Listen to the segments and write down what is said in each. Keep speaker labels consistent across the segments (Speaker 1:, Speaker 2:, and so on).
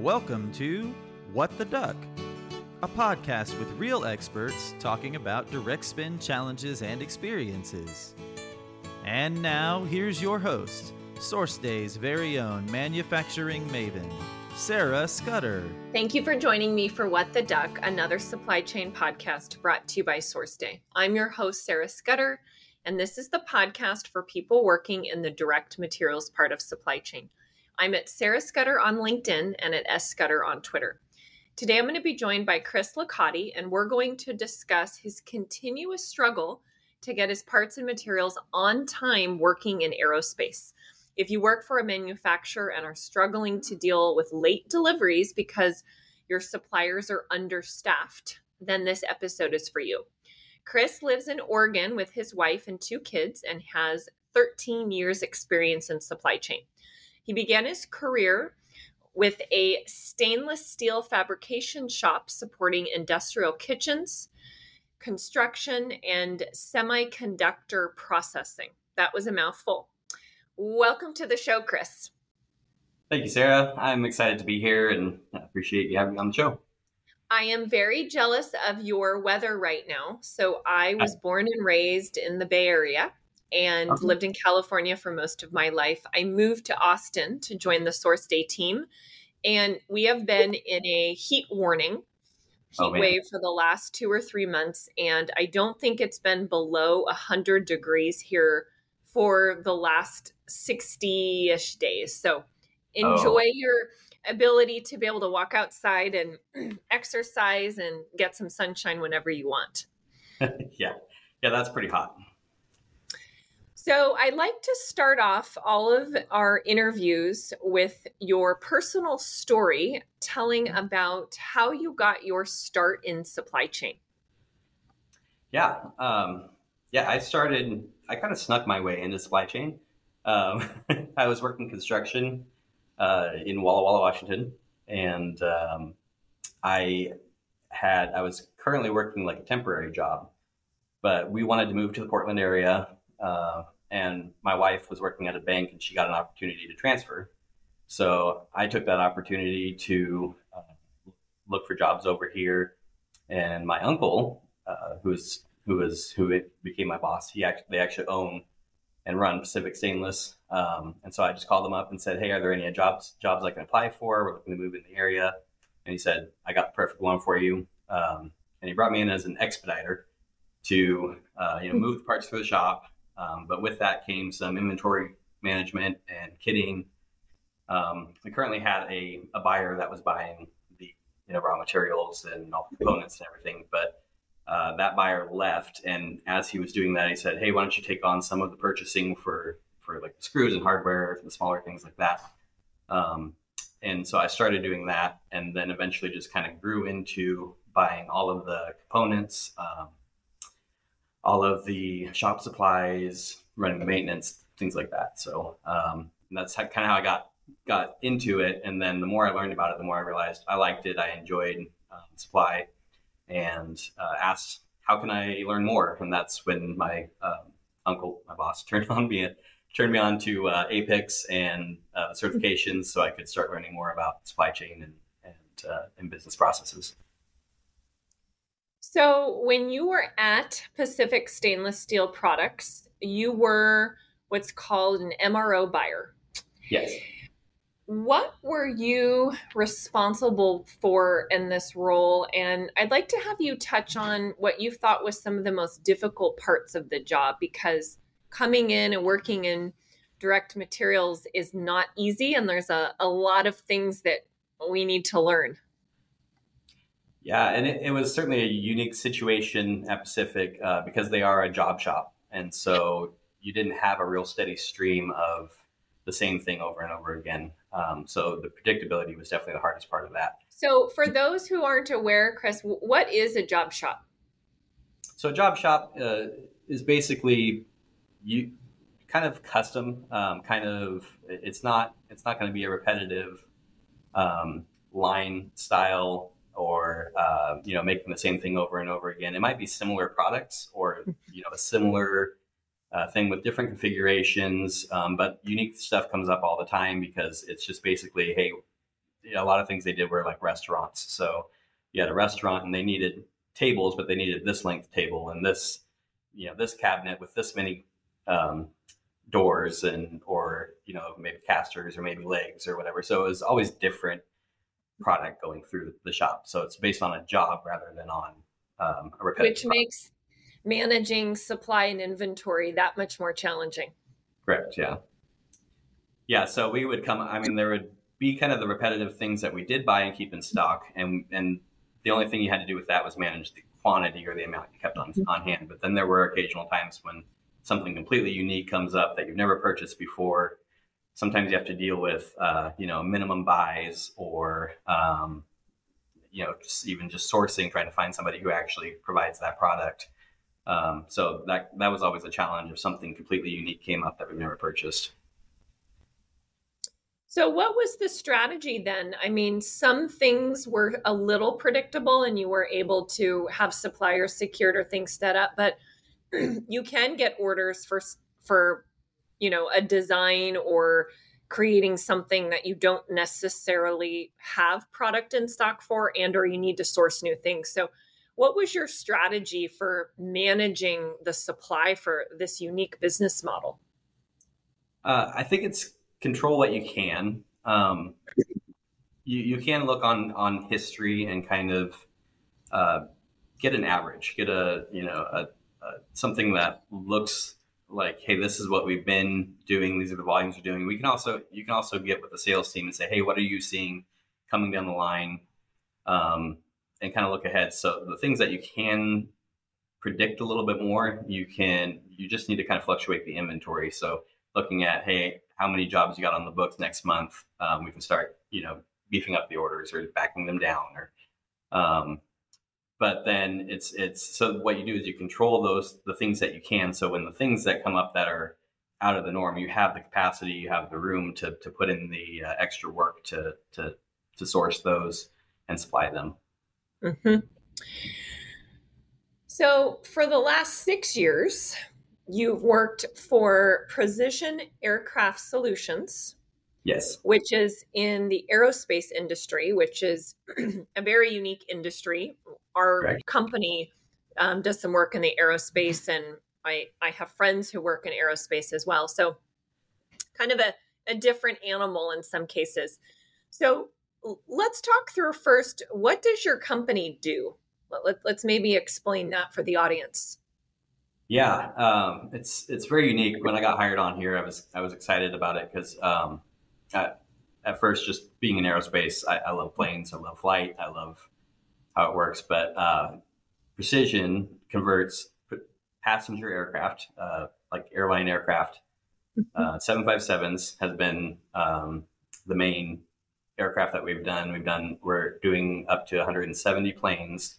Speaker 1: Welcome to What the Duck, a podcast with real experts talking about direct spend challenges and experiences. And now, here's your host, SourceDay's very own manufacturing maven, Sarah Scudder.
Speaker 2: Thank you for joining me for What the Duck, another supply chain podcast brought to you by SourceDay. I'm your host, Sarah Scudder, and this is the podcast for people working in the direct materials part of supply chain. I'm at Sarah Scudder on LinkedIn and at S Scudder on Twitter. Today I'm going to be joined by Chris Locati, and we're going to discuss his continuous struggle to get his parts and materials on time working in aerospace. If you work for a manufacturer and are struggling to deal with late deliveries because your suppliers are understaffed, then this episode is for you. Chris lives in Oregon with his wife and two kids and has 13 years experience in supply chain. He began his career with a stainless steel fabrication shop supporting industrial kitchens, construction, and semiconductor processing. That was a mouthful. Welcome to the show, Chris.
Speaker 3: Thank you, Sarah. I'm excited to be here and appreciate you having me on the show.
Speaker 2: I am very jealous of your weather right now. So, I was born and raised in the Bay Area and okay. lived in California for most of my life. I moved to Austin to join the SourceDay team, and we have been in a heat warning, oh, heat oh, wave for the last two or three months, and I don't think it's been below 100 degrees here for the last 60 ish days. So oh. enjoy oh. your ability to be able to walk outside and exercise and get some sunshine whenever you want.
Speaker 3: yeah. Yeah, that's pretty hot.
Speaker 2: So, I'd like to start off all of our interviews with your personal story, telling about how you got your start in supply chain.
Speaker 3: Yeah. Um, yeah, I started, I kind of snuck my way into supply chain. Um, I was working construction uh, in Walla Walla, Washington. And um, I had, I was currently working like a temporary job, but we wanted to move to the Portland area uh, and my wife was working at a bank and she got an opportunity to transfer. So I took that opportunity to uh, look for jobs over here. And my uncle, uh, who's who was who became my boss, he actually they actually own and run Pacific Stainless. Um, and so I just called him up and said, "Hey, are there any jobs jobs I can apply for? We're looking to move in the area." And he said, "I got the perfect one for you." Um, and he brought me in as an expediter to uh, you know move the parts through the shop, um, but with that came some inventory management and kitting. Um, we currently had a, a buyer that was buying the you know raw materials and all the components and everything, but uh, that buyer left, and as he was doing that, he said, "Hey, why don't you take on some of the purchasing for for like the screws and hardware, the smaller things like that." Um, and so I started doing that, and then eventually just kind of grew into buying all of the components, um, all of the shop supplies, running the maintenance, things like that. So um, that's kind of how I got got into it. And then the more I learned about it, the more I realized I liked it. I enjoyed um, supply, and uh, asked how can I learn more. And that's when my um, uncle, my boss, turned on me turned me on to uh, APICS and uh, certifications, so I could start learning more about supply chain and and, uh, and business processes.
Speaker 2: So, when you were at Pacific Stainless Steel Products, you were what's called an MRO buyer.
Speaker 3: Yes.
Speaker 2: What were you responsible for in this role? And I'd like to have you touch on what you thought was some of the most difficult parts of the job because coming in and working in direct materials is not easy, and there's a, a lot of things that we need to learn.
Speaker 3: Yeah, and it, it, was certainly a unique situation at Pacific uh, because they are a job shop. And so you didn't have a real steady stream of the same thing over and over again. Um, so the predictability was definitely the hardest part of that.
Speaker 2: So, for those who aren't aware, Chris, what is a job shop?
Speaker 3: So, a job shop uh, is basically you kind of custom, um, kind of. It's not. It's not going to be a repetitive um, line style or uh, you know making the same thing over and over again. It might be similar products or you know a similar uh, thing with different configurations, um, but unique stuff comes up all the time because it's just basically hey, you know, a lot of things they did were like restaurants. So you had a restaurant and they needed tables, but they needed this length table and this, you know, this cabinet with this many um, doors and or you know maybe casters or maybe legs or whatever. So it was always different product going through the shop. So it's based on a job rather than on um, a repetitive.
Speaker 2: Which product. makes managing supply and inventory that much more challenging.
Speaker 3: Correct. Yeah. Yeah. So we would come. I mean, there would be kind of the repetitive things that we did buy and keep in stock, and and the only thing you had to do with that was manage the quantity or the amount you kept on on hand. But then there were occasional times when something completely unique comes up that you've never purchased before. Sometimes you have to deal with, uh, you know, minimum buys or, um, you know, just even just sourcing, trying to find somebody who actually provides that product. Um, so that that was always a challenge if something completely unique came up that we've never purchased.
Speaker 2: So, what was the strategy then? I mean, some things were a little predictable and you were able to have suppliers secured or things set up, but you can get orders for for you know a design or creating something that you don't necessarily have product in stock for and or you need to source new things. So what was your strategy for managing the supply for this unique business model?
Speaker 3: Uh, i think it's control what you can. Um, you, you can look on on history and kind of uh, get an average get a you know a uh, something that looks like, hey, this is what we've been doing. These are the volumes we're doing. We can also you can also get with the sales team and say, hey, what are you seeing coming down the line, um, and kind of look ahead. So the things that you can predict a little bit more, you can you just need to kind of fluctuate the inventory. So looking at, hey, how many jobs you got on the books next month, um, we can start you know beefing up the orders or backing them down or um, but then it's it's so what you do is you control those the things that you can so when the things that come up that are out of the norm you have the capacity you have the room to to put in the uh, extra work to to to source those and supply them
Speaker 2: mm-hmm. so for the last six years you've worked for precision aircraft solutions
Speaker 3: Yes.
Speaker 2: Which is in the aerospace industry, which is a very unique industry. Our right. company um, does some work in the aerospace, and I, I have friends who work in aerospace as well. So, kind of a, a different animal in some cases. So, let's talk through first what does your company do? Let, us maybe explain that for the audience.
Speaker 3: Yeah, um, it's it's very unique. When I got hired on here, I was I was excited about it because um, at, at first, just being in aerospace, I, I, love planes, I love flight, I love how it works. But uh, Precision converts passenger aircraft, uh, like airline aircraft. Mm-hmm. Uh, 757s has been um, the main aircraft that we've done. We've done, we're doing up to 170 planes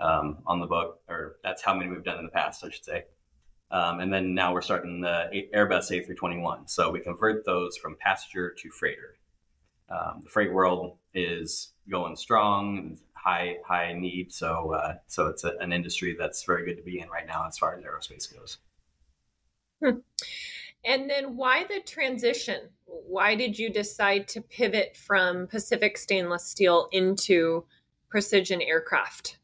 Speaker 3: um, on the book, or that's how many we've done in the past, I should say. Um, and then now we're starting the Airbus A321. So we convert those from passenger to freighter. Um, the freight world is going strong, high high need. So uh, so it's a, an industry that's very good to be in right now as far as aerospace goes.
Speaker 2: Hmm. And then why the transition? Why did you decide to pivot from Pacific Stainless Steel into precision aircraft?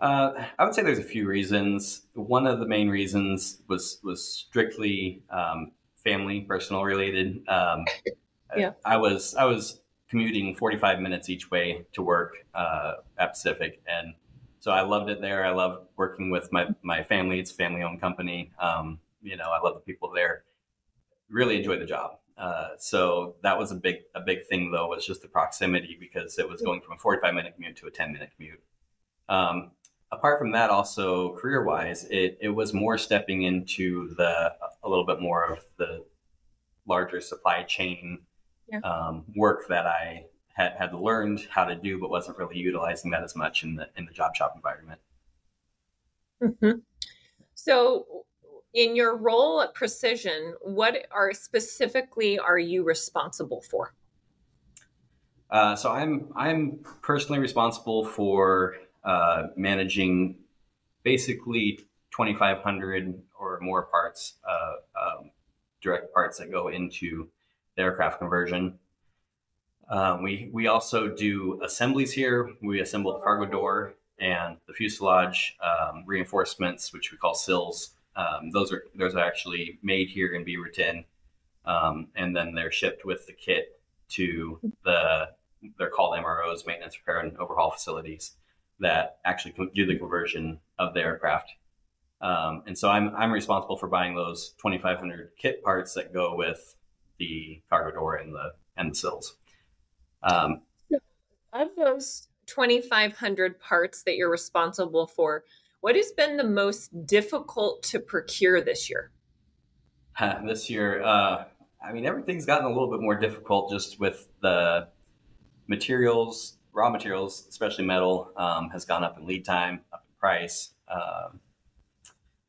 Speaker 3: Uh, I would say there's a few reasons. One of the main reasons was was strictly um, family, personal related. Um, yeah. I, I, was I was commuting 45 minutes each way to work uh, at Pacific, and so I loved it there. I love working with my my family. It's a family owned company. Um, you know, I love the people there. Really enjoy the job. Uh, so that was a big a big thing though was just the proximity because it was going from a 45 minute commute to a 10 minute commute. Um, apart from that, also career wise, it, it was more stepping into the a little bit more of the larger supply chain yeah. um, work that I had, had learned how to do, but wasn't really utilizing that as much in the in the job shop environment.
Speaker 2: Mm-hmm. So, in your role at Precision, what are specifically are you responsible for?
Speaker 3: Uh, so I'm I'm personally responsible for uh, managing basically 2,500 or more parts, uh, um, direct parts that go into aircraft conversion. Um, we we also do assemblies here. We assemble the cargo door and the fuselage um, reinforcements, which we call sills. Um, those are those are actually made here in Beaverton, um, and then they're shipped with the kit to the they're called MROs, maintenance, repair, and overhaul facilities that actually do the conversion of the aircraft. Um, and so I'm I'm responsible for buying those 2,500 kit parts that go with the cargo door and the and the sills.
Speaker 2: Um, of those 2,500 parts that you're responsible for, what has been the most difficult to procure this year?
Speaker 3: this year, uh, I mean, everything's gotten a little bit more difficult just with the materials, raw materials, especially metal, um, has gone up in lead time, up in price. Um,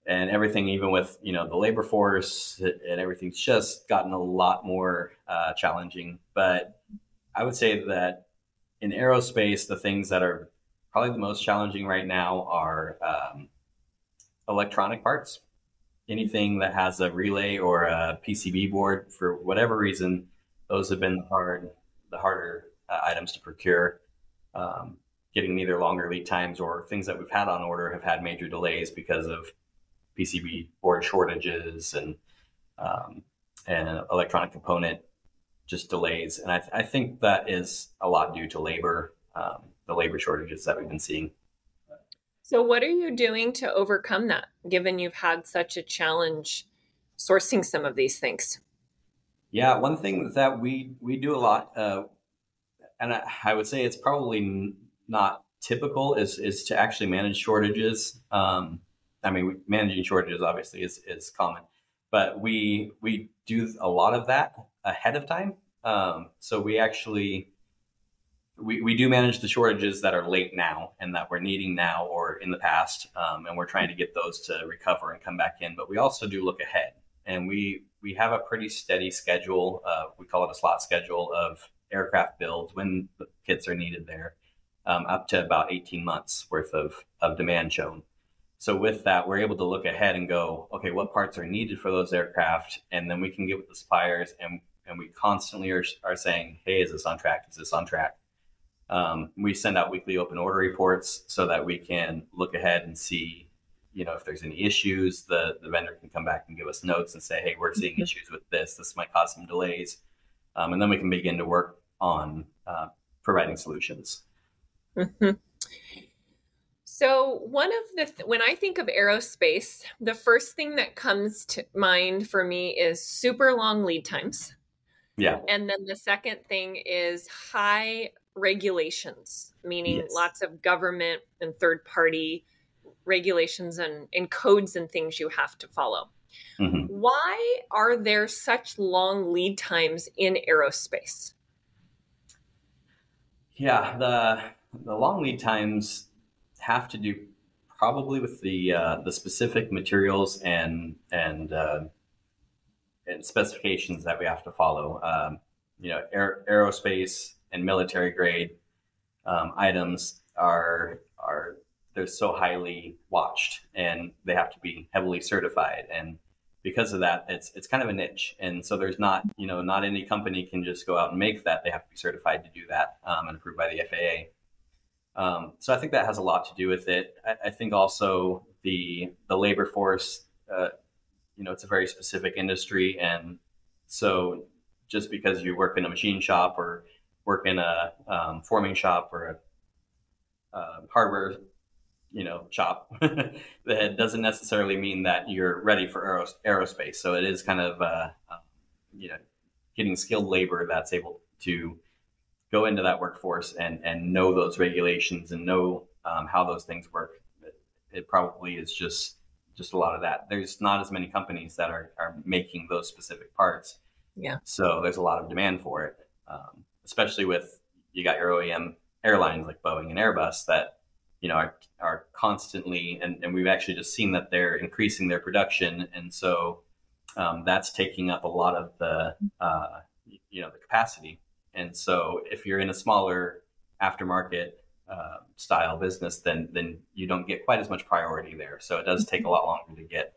Speaker 3: and everything, even with you know the labor force and everything's just gotten a lot more uh, challenging. But I would say that in aerospace, the things that are probably the most challenging right now are um, electronic parts. Anything that has a relay or a PCB board, for whatever reason, those have been the hard, the harder uh, items to procure. Um, getting either longer lead times or things that we've had on order have had major delays because of PCB board shortages and um, and electronic component just delays. And I, th- I, think that is a lot due to labor, um, the labor shortages that we've been seeing.
Speaker 2: So, what are you doing to overcome that, given you've had such a challenge sourcing some of these things?
Speaker 3: Yeah, one thing that we we do a lot, uh, and I, I, would say it's probably not typical, is is to actually manage shortages. Um, I mean, managing shortages obviously is, is common, but we we do a lot of that ahead of time. Um, so we actually we, we do manage the shortages that are late now and that we're needing now or in the past, um, and we're trying to get those to recover and come back in. But we also do look ahead, and we we have a pretty steady schedule. Uh, we call it a slot schedule of aircraft builds when the kits are needed there, um, up to about 18 months worth of, of demand shown. So with that, we're able to look ahead and go, okay, what parts are needed for those aircraft, and then we can get with the suppliers, and and we constantly are, are saying, hey, is this on track? Is this on track? Um, we send out weekly open order reports so that we can look ahead and see, you know, if there's any issues, the the vendor can come back and give us notes and say, hey, we're seeing mm-hmm. issues with this. This might cause some delays, um, and then we can begin to work on uh, providing solutions.
Speaker 2: Mm-hmm. So, one of the, th- when I think of aerospace, the first thing that comes to mind for me is super long lead times.
Speaker 3: Yeah.
Speaker 2: And then the second thing is high regulations, meaning yes. lots of government and third party regulations and, and codes and things you have to follow. Mm-hmm. Why are there such long lead times in aerospace?
Speaker 3: Yeah, the the long lead times have to do probably with the uh, the specific materials and and uh, and specifications that we have to follow. Um, you know, aer- aerospace and military grade um, items are are they're so highly watched and they have to be heavily certified. And because of that it's it's kind of a niche. And so there's not you know not any company can just go out and make that. They have to be certified to do that um, and approved by the FAA um, so I think that has a lot to do with it. I, I think also the the labor force, uh, you know, it's a very specific industry, and so just because you work in a machine shop or work in a um, forming shop or a uh, hardware, you know, shop, that doesn't necessarily mean that you're ready for aerospace. So it is kind of, uh, um, you know, getting skilled labor that's able to go into that workforce and and know those regulations and know um, how those things work. It, it, probably is just just a lot of that. There's not as many companies that are are making those specific parts.
Speaker 2: Yeah.
Speaker 3: So there's a lot of demand for it, um, especially with you got your OEM airlines like Boeing and Airbus that you know are are constantly and, and we've actually just seen that they're increasing their production and so um, that's taking up a lot of the uh, you know the capacity and so if you're in a smaller aftermarket uh, style business, then then you don't get quite as much priority there. So it does take a lot longer to get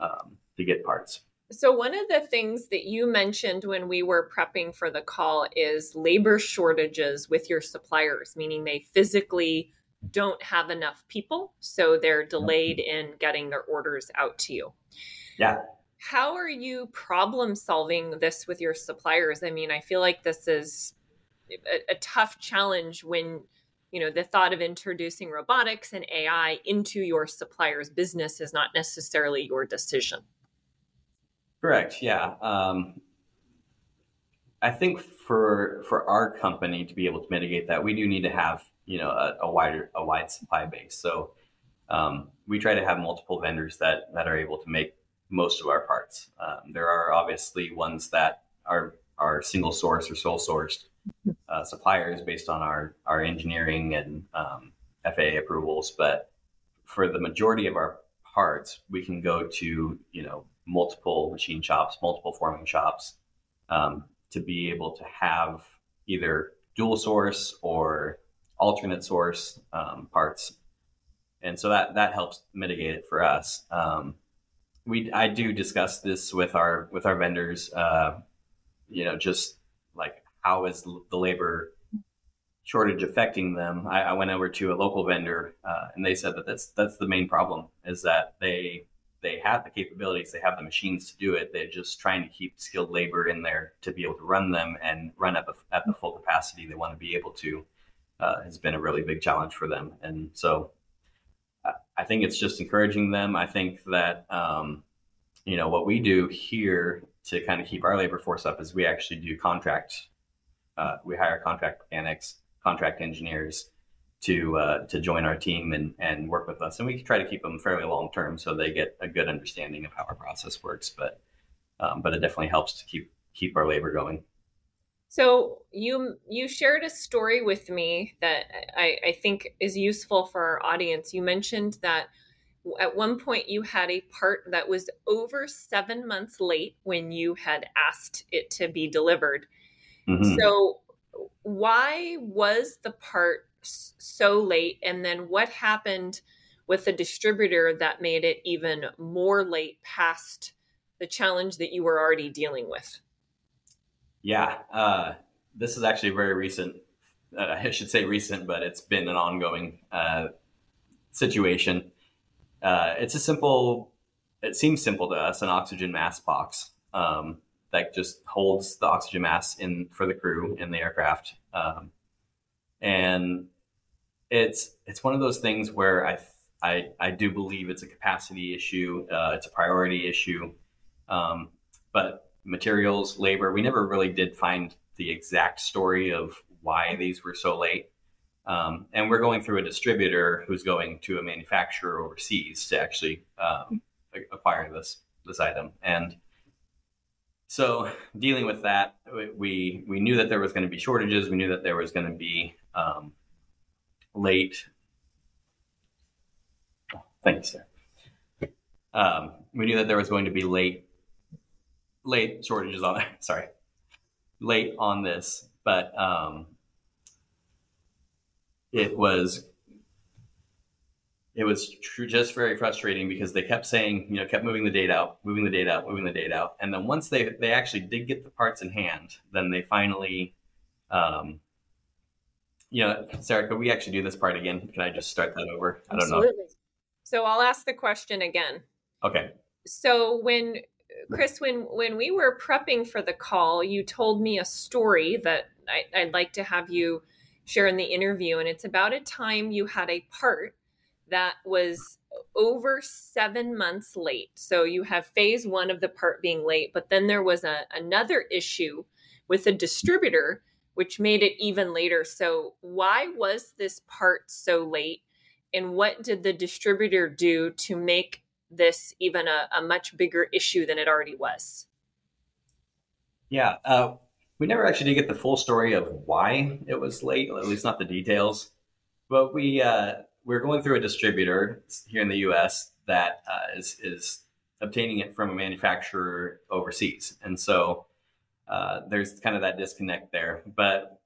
Speaker 3: um, to get parts.
Speaker 2: So, one of the things that you mentioned when we were prepping for the call is labor shortages with your suppliers, meaning they physically don't have enough people. So, they're delayed in getting their orders out to you.
Speaker 3: Yeah.
Speaker 2: How are you problem solving this with your suppliers? I mean, I feel like this is a, a tough challenge when you know the thought of introducing robotics and ai into your supplier's business is not necessarily your decision
Speaker 3: Correct. Yeah. Um, I think for for our company to be able to mitigate that, we do need to have you know a, a wider a wide supply base. So um, we try to have multiple vendors that that are able to make most of our parts. Um, there are obviously ones that are are single source or sole sourced uh, suppliers based on our our engineering and um, FAA approvals, but for the majority of our parts, we can go to you know multiple machine shops, multiple forming shops, um, to be able to have either dual source or alternate source um, parts, and so that that helps mitigate it for us. We I do discuss this with our with our vendors. Uh, you know, just like how is the labor shortage affecting them? I, I went over to a local vendor, uh, and they said that that's that's the main problem is that they they have the capabilities, they have the machines to do it. They're just trying to keep skilled labor in there to be able to run them and run the at the full capacity they want to be able to. Uh, has been a really big challenge for them, and so I think it's just encouraging them. I think that um, you know what we do here to kind of keep our labor force up is we actually do contract. Uh, we hire contract mechanics, contract engineers, to uh, to join our team and and work with us, and we try to keep them fairly long term so they get a good understanding of how our process works. But um, but it definitely helps to keep keep our labor going.
Speaker 2: So you you shared a story with me that I, I think is useful for our audience. You mentioned that at one point you had a part that was over seven months late when you had asked it to be delivered. Mm-hmm. So why was the part so late and then what happened with the distributor that made it even more late past the challenge that you were already dealing with
Speaker 3: yeah uh, this is actually very recent uh, i should say recent but it's been an ongoing uh, situation uh, it's a simple it seems simple to us an oxygen mask box um, that just holds the oxygen mask in for the crew in the aircraft um, and it's it's one of those things where I I, I do believe it's a capacity issue. Uh, it's a priority issue. Um, but materials, labor, we never really did find the exact story of why these were so late. Um, and we're going through a distributor who's going to a manufacturer overseas to actually um, acquire this this item. And so, dealing with that, we we knew that there was going to be shortages. We knew that there was going to be um, late. thanks, sir. Um, we knew that there was going to be late, late shortages on. Sorry, late on this, but um, it was it was tr- just very frustrating because they kept saying, you know, kept moving the date out, moving the date out, moving the date out, and then once they they actually did get the parts in hand, then they finally um, you know, Sarah, could we actually do this part again? Can I just start that over? I don't Absolutely. know.
Speaker 2: So I'll ask the question again.
Speaker 3: Okay.
Speaker 2: So when Chris, when when we were prepping for the call, you told me a story that I, I'd like to have you share in the interview, and it's about a time you had a part that was over seven months late. So you have phase one of the part being late, but then there was a, another issue with a distributor which made it even later. So, why was this part so late? And what did the distributor do to make this even a, a much bigger issue than it already was?
Speaker 3: Yeah, uh, we never actually did get the full story of why it was late, at least not the details. But we uh, we're going through a distributor here in the U.S. that uh, is is obtaining it from a manufacturer overseas, and so uh, there's kind of that disconnect there. But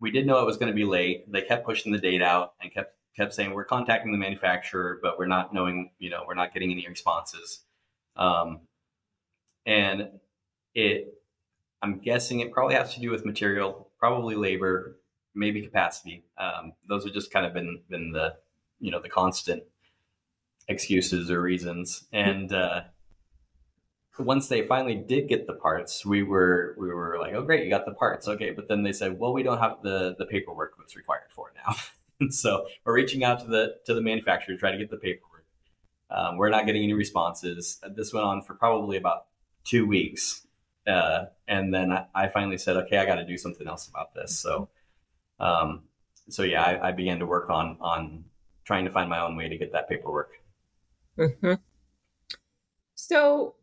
Speaker 3: we did know it was going to be late. They kept pushing the date out and kept kept saying we're contacting the manufacturer, but we're not knowing, you know, we're not getting any responses. Um, and it I'm guessing it probably has to do with material, probably labor, maybe capacity. Um, those have just kind of been been the you know the constant excuses or reasons. And uh, once they finally did get the parts, we were we were like, oh great, you got the parts, okay. But then they said, well, we don't have the the paperwork that's required for it now. so we're reaching out to the to the manufacturer to try to get the paperwork. Um, we're not getting any responses. This went on for probably about two weeks. Uh, and then I, I, finally said, okay, I got to do something else about this. So, um, so yeah, I, I, began to work on on trying to find my own way to get that paperwork.
Speaker 2: Mm-hmm. So,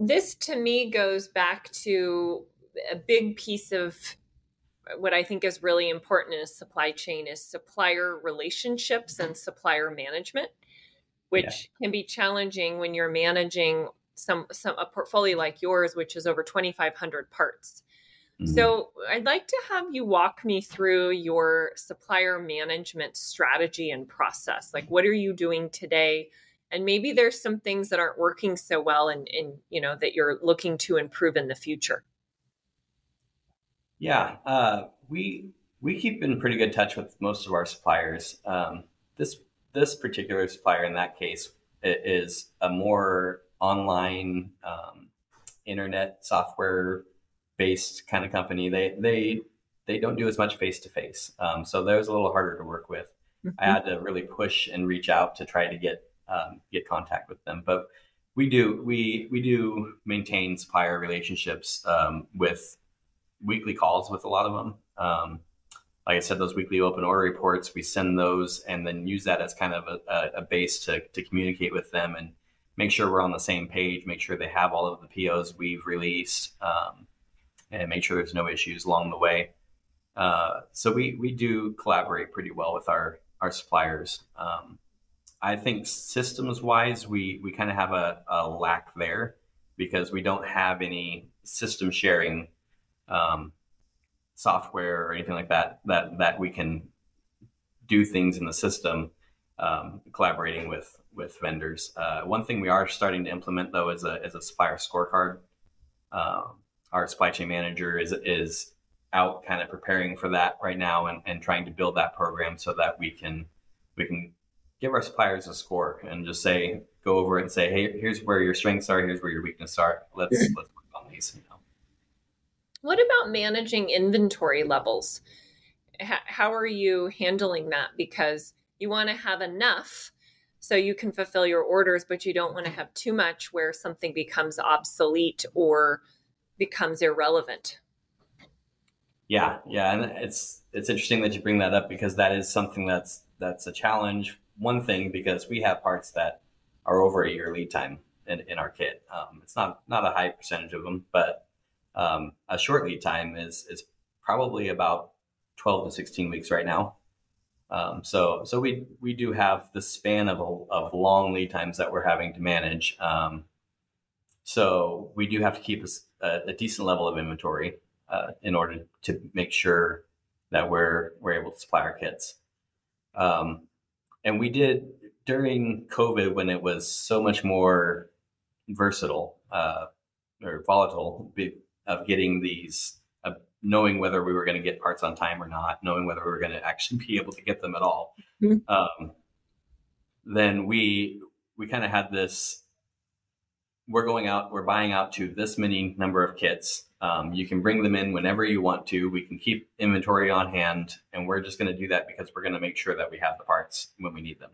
Speaker 2: this to me goes back to a big piece of what I think is really important in a supply chain is supplier relationships and supplier management, which yeah. can be challenging when you're managing some some a portfolio like yours which is over 2500 parts mm-hmm. so i'd like to have you walk me through your supplier management strategy and process like what are you doing today and maybe there's some things that aren't working so well and, and you know that you're looking to improve in the future
Speaker 3: yeah uh, we we keep in pretty good touch with most of our suppliers um, this this particular supplier in that case is a more online um, internet software based kind of company. They they they don't do as much face to face, so that was a little harder to work with. Mm-hmm. I had to really push and reach out to try to get um, get contact with them, but we do we we do maintain supplier relationships um, with weekly calls with a lot of them. Um, like I said, those weekly open order reports, we send those and then use that as kind of a, a base to, to communicate with them and make sure we're on the same page, make sure they have all of the POs we've released, um, and make sure there's no issues along the way. Uh, so we we do collaborate pretty well with our our suppliers. Um, I think systems wise, we we kind of have a, a, lack there because we don't have any system sharing um, software or anything like that that that we can do things in the system um, collaborating with with vendors. Uh, one thing we are starting to implement though is a is a supplier scorecard. Um, our supply chain manager is is out kind of preparing for that right now and, and trying to build that program so that we can we can give our suppliers a score and just say go over it and say hey here's where your strengths are here's where your weaknesses are let's let's work on these you know.
Speaker 2: What about managing inventory levels? How are you handling that? Because you want to have enough so you can fulfill your orders but you don't want to have too much where something becomes obsolete or becomes irrelevant.
Speaker 3: Yeah yeah and it's it's interesting that you bring that up because that is something that's that's a challenge. One thing because we have parts that are over a year lead time in, in our kit. Um, it's not not a high percentage of them but um, a short lead time is is probably about 12 to 16 weeks right now um, so so we we do have the span of of long lead times that we're having to manage. Um, so we do have to keep a, a decent level of inventory uh, in order to make sure that we're we're able to supply our kits. Um, and we did during COVID when it was so much more versatile uh, or volatile of getting these of knowing whether we were going to get parts on time or not, knowing whether we were going to actually be able to get them at all, mm-hmm. um, then we we kind of had this. We're going out. We're buying out to this many number of kits. Um, you can bring them in whenever you want to. We can keep inventory on hand, and we're just going to do that because we're going to make sure that we have the parts when we need them.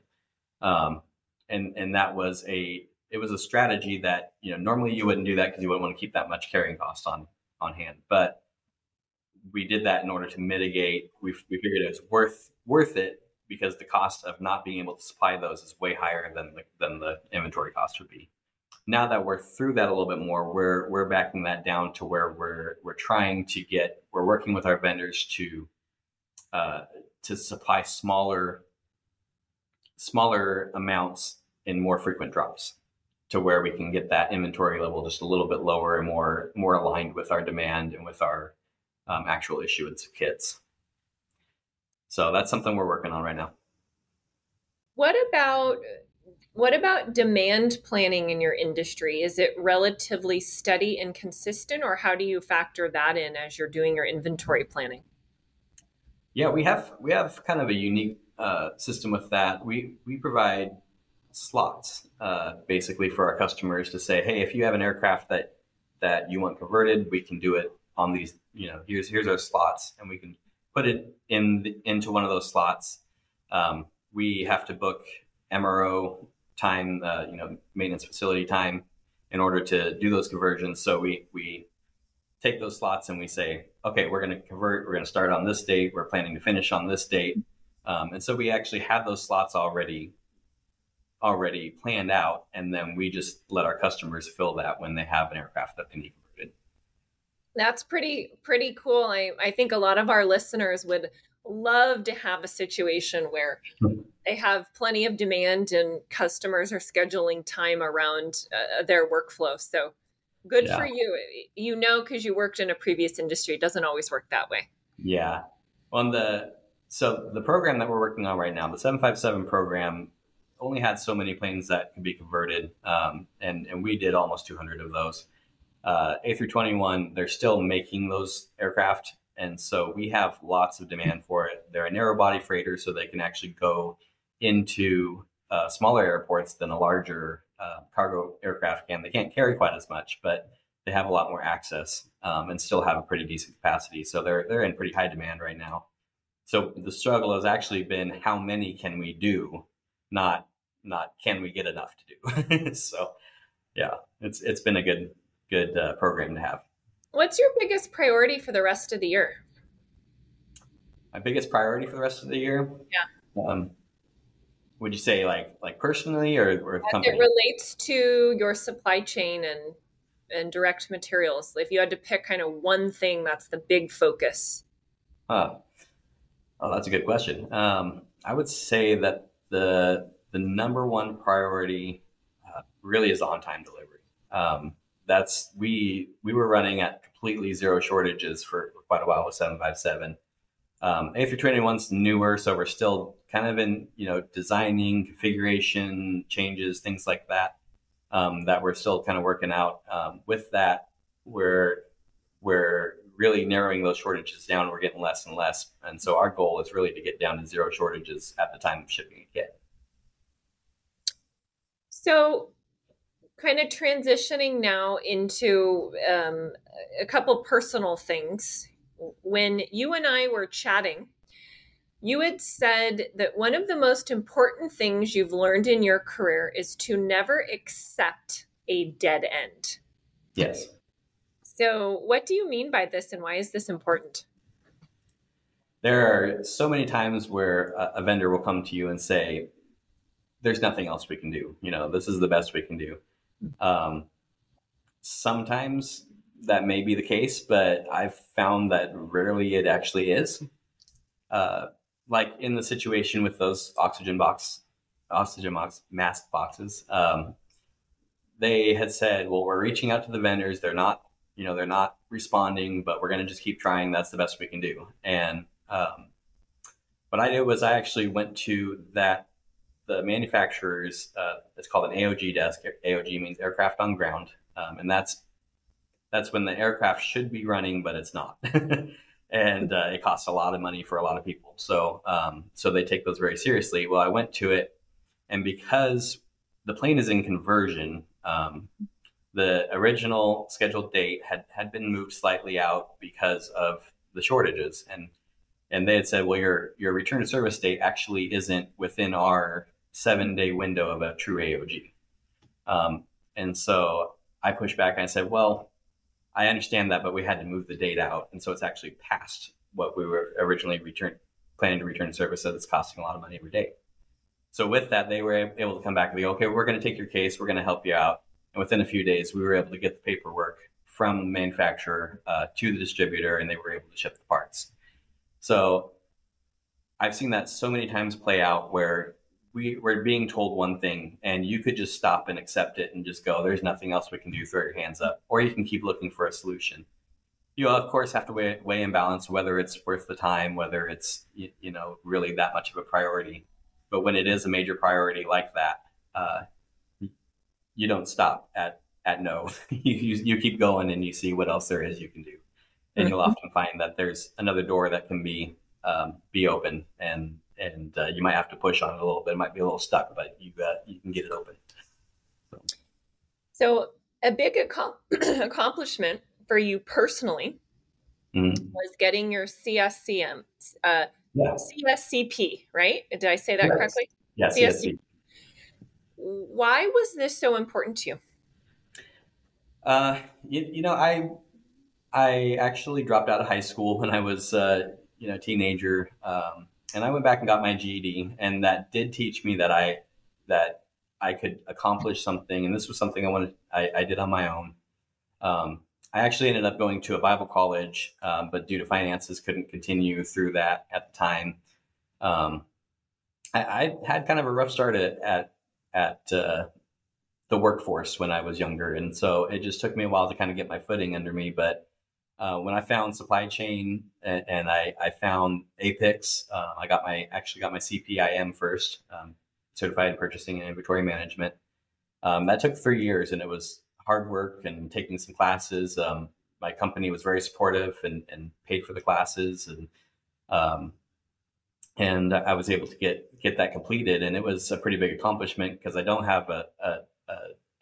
Speaker 3: Um, and and that was a it was a strategy that you know normally you wouldn't do that because you wouldn't want to keep that much carrying cost on on hand, but we did that in order to mitigate. We, we figured it was worth worth it because the cost of not being able to supply those is way higher than the, than the inventory cost would be. Now that we're through that a little bit more, we're we're backing that down to where we're we're trying to get we're working with our vendors to uh, to supply smaller smaller amounts in more frequent drops to where we can get that inventory level just a little bit lower and more more aligned with our demand and with our um, actual issuance of kits. So that's something we're working on right now.
Speaker 2: What about what about demand planning in your industry? Is it relatively steady and consistent, or how do you factor that in as you're doing your inventory planning?
Speaker 3: Yeah, we have we have kind of a unique uh, system with that. We we provide slots uh, basically for our customers to say, hey, if you have an aircraft that that you want converted, we can do it on these. You know, here's here's our slots, and we can put it in the, into one of those slots. Um, we have to book MRO time, uh, you know, maintenance facility time in order to do those conversions. So we we take those slots and we say, okay, we're going to convert. We're going to start on this date. We're planning to finish on this date. Um, and so we actually have those slots already already planned out, and then we just let our customers fill that when they have an aircraft that they need converted.
Speaker 2: That's pretty pretty cool. I, I think a lot of our listeners would love to have a situation where they have plenty of demand and customers are scheduling time around uh, their workflow. So good yeah. for you. You know, because you worked in a previous industry, it doesn't always work that way.
Speaker 3: Yeah. On the so the program that we're working on right now, the 757 program, only had so many planes that could be converted, um, and and we did almost 200 of those. Uh, A321, they're still making those aircraft, and so we have lots of demand for it. They're a narrow body freighter, so they can actually go into uh, smaller airports than a larger uh, cargo aircraft can. They can't carry quite as much, but they have a lot more access um, and still have a pretty decent capacity. So they're they're in pretty high demand right now. So the struggle has actually been how many can we do, not not can we get enough to do. so yeah, it's it's been a good good uh, program to have.
Speaker 2: What's your biggest priority for the rest of the year?
Speaker 3: My biggest priority for the rest of the year?
Speaker 2: Yeah. Um,
Speaker 3: would you say like like personally or, or company?
Speaker 2: It relates to your supply chain and and direct materials. If you had to pick kind of one thing that's the big focus.
Speaker 3: Huh. Oh, that's a good question. Um, I would say that the the number one priority uh, really is on time delivery. Um, that's we we were running at completely zero shortages for quite a while with 757. Um, A321's newer, so we're still kind of in you know designing configuration changes, things like that. Um, that we're still kind of working out. Um, with that, we're we're really narrowing those shortages down. We're getting less and less, and so our goal is really to get down to zero shortages at the time of shipping a kit.
Speaker 2: So, kind of transitioning now into um, a couple personal things. When you and I were chatting, you had said that one of the most important things you've learned in your career is to never accept a dead end.
Speaker 3: Yes.
Speaker 2: So, what do you mean by this and why is this important?
Speaker 3: There are so many times where a vendor will come to you and say, There's nothing else we can do. You know, this is the best we can do. Um, sometimes that may be the case, but I've found that rarely it actually is. Uh, like in the situation with those oxygen box, oxygen box mask boxes, um, they had said, "Well, we're reaching out to the vendors. They're not, you know, they're not responding, but we're going to just keep trying. That's the best we can do." And um, what I did was I actually went to that the manufacturer's. Uh, it's called an AOG desk. AOG means aircraft on ground, um, and that's that's when the aircraft should be running, but it's not. and uh, it costs a lot of money for a lot of people. So, um, so they take those very seriously. Well, I went to it, and because the plane is in conversion, um, the original scheduled date had had been moved slightly out because of the shortages, and and they had said, well, your your return to service date actually isn't within our seven day window of a true AOG. Um, and so I pushed back and I said, well, I understand that, but we had to move the date out, and so it's actually past what we were originally return, planning to return to service. So it's costing a lot of money every day. So with that, they were able to come back and be okay, we're going to take your case, we're going to help you out, and within a few days, we were able to get the paperwork from the manufacturer uh, to the distributor, and they were able to ship the parts. So I've seen that so many times play out where we were being told one thing and you could just stop and accept it and just go there's nothing else we can do throw your hands up or you can keep looking for a solution you of course have to weigh, weigh and balance whether it's worth the time whether it's you, you, know really that much of a priority but when it is a major priority like that uh, you don't stop at at no. you, you, you keep going and you see what else there is you can do, and you'll mm-hmm. often find that there's another door that can be um, be open, and and uh, you might have to push on it a little bit. It might be a little stuck, but you uh, you can get it open.
Speaker 2: So, so a big ac- accomplishment for you personally mm-hmm. was getting your CSCM, uh, CSCP, right? Did I say that yes. correctly?
Speaker 3: Yes. CSCP.
Speaker 2: Why was this so important to you?
Speaker 3: Uh, you, you know, I I actually dropped out of high school when I was uh, you know teenager, um, and I went back and got my GED, and that did teach me that I that I could accomplish something, and this was something I wanted I, I did on my own. Um, I actually ended up going to a Bible college, um, but due to finances, couldn't continue through that at the time. Um, I, I, had kind of a rough start at at, at uh, the workforce when I was younger, and so it just took me a while to kind of get my footing under me. But uh, when I found supply chain and, and I, I, found APICS, uh, I got my actually got my CPIM first, um, certified in purchasing and inventory management. Um, that took three years, and it was hard work and taking some classes. Um, my company was very supportive and, and, paid for the classes, and um, and I was able to get get that completed. And it was a pretty big accomplishment because I don't have a, a,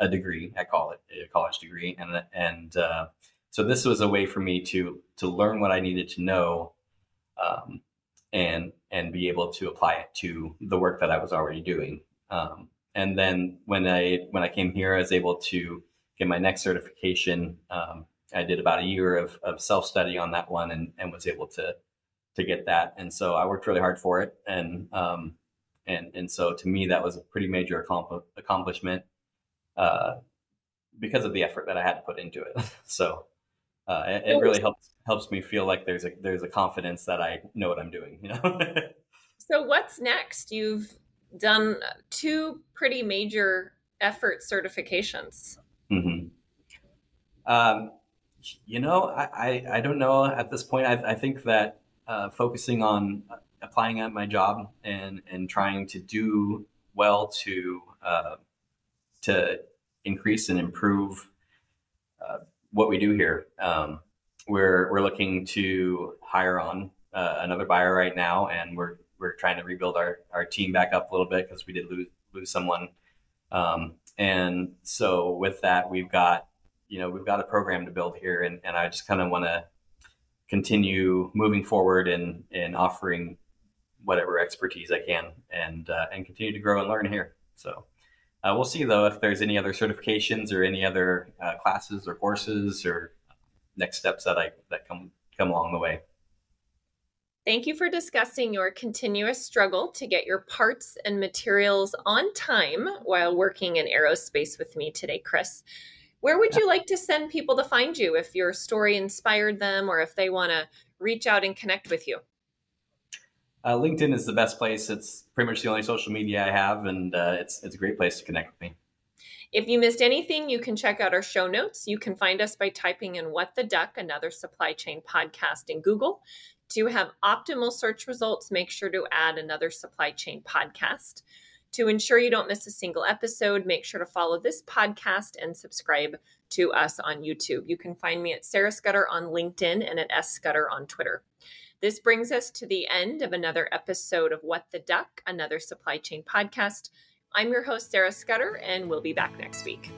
Speaker 3: a degree at college, a college degree, and and uh, so this was a way for me to to learn what I needed to know, um, and and be able to apply it to the work that I was already doing. Um, and then when I when I came here, I was able to get my next certification. Um, I did about a year of, of self study on that one and, and was able to to get that. And so I worked really hard for it. And um, and and so to me that was a pretty major accomplishment uh, because of the effort that I had to put into it. so uh, it, it, really helps helps me feel like there's a there's a confidence that I know what I'm doing. You know.
Speaker 2: so what's next? You've done two pretty major effort certifications.
Speaker 3: Mm-hmm. Um, you know, I, I, I, don't know at this point. I, I think that uh, focusing on applying at my job and, and trying to do well to uh, to increase and improve uh, what we do here. Um, we're we're looking to hire on uh, another buyer right now, and we're we're trying to rebuild our, our team back up a little bit because we did lose lose someone um, and so with that, we've got, you know, we've got a program to build here. And, and I just kind of want to continue moving forward and, and offering whatever expertise I can and, uh, and continue to grow and learn here. So uh, we'll see though, if there's any other certifications or any other uh, classes or courses or next steps that I, that come, come along the way.
Speaker 2: Thank you for discussing your continuous struggle to get your parts and materials on time while working in aerospace with me today, Chris. Where would you like to send people to find you if your story inspired them or if they want to reach out and connect with you?
Speaker 3: Uh, LinkedIn is the best place. It's pretty much the only social media I have, and uh, it's, it's a great place to connect with me.
Speaker 2: If you missed anything, you can check out our show notes. You can find us by typing in What the Duck, another supply chain podcast in Google. To have optimal search results, make sure to add another supply chain podcast. To ensure you don't miss a single episode, make sure to follow this podcast and subscribe to us on YouTube. You can find me at Sarah Scudder on LinkedIn and at S Scudder on Twitter. This brings us to the end of another episode of What the Duck, another supply chain podcast. I'm your host, Sarah Scudder, and we'll be back next week.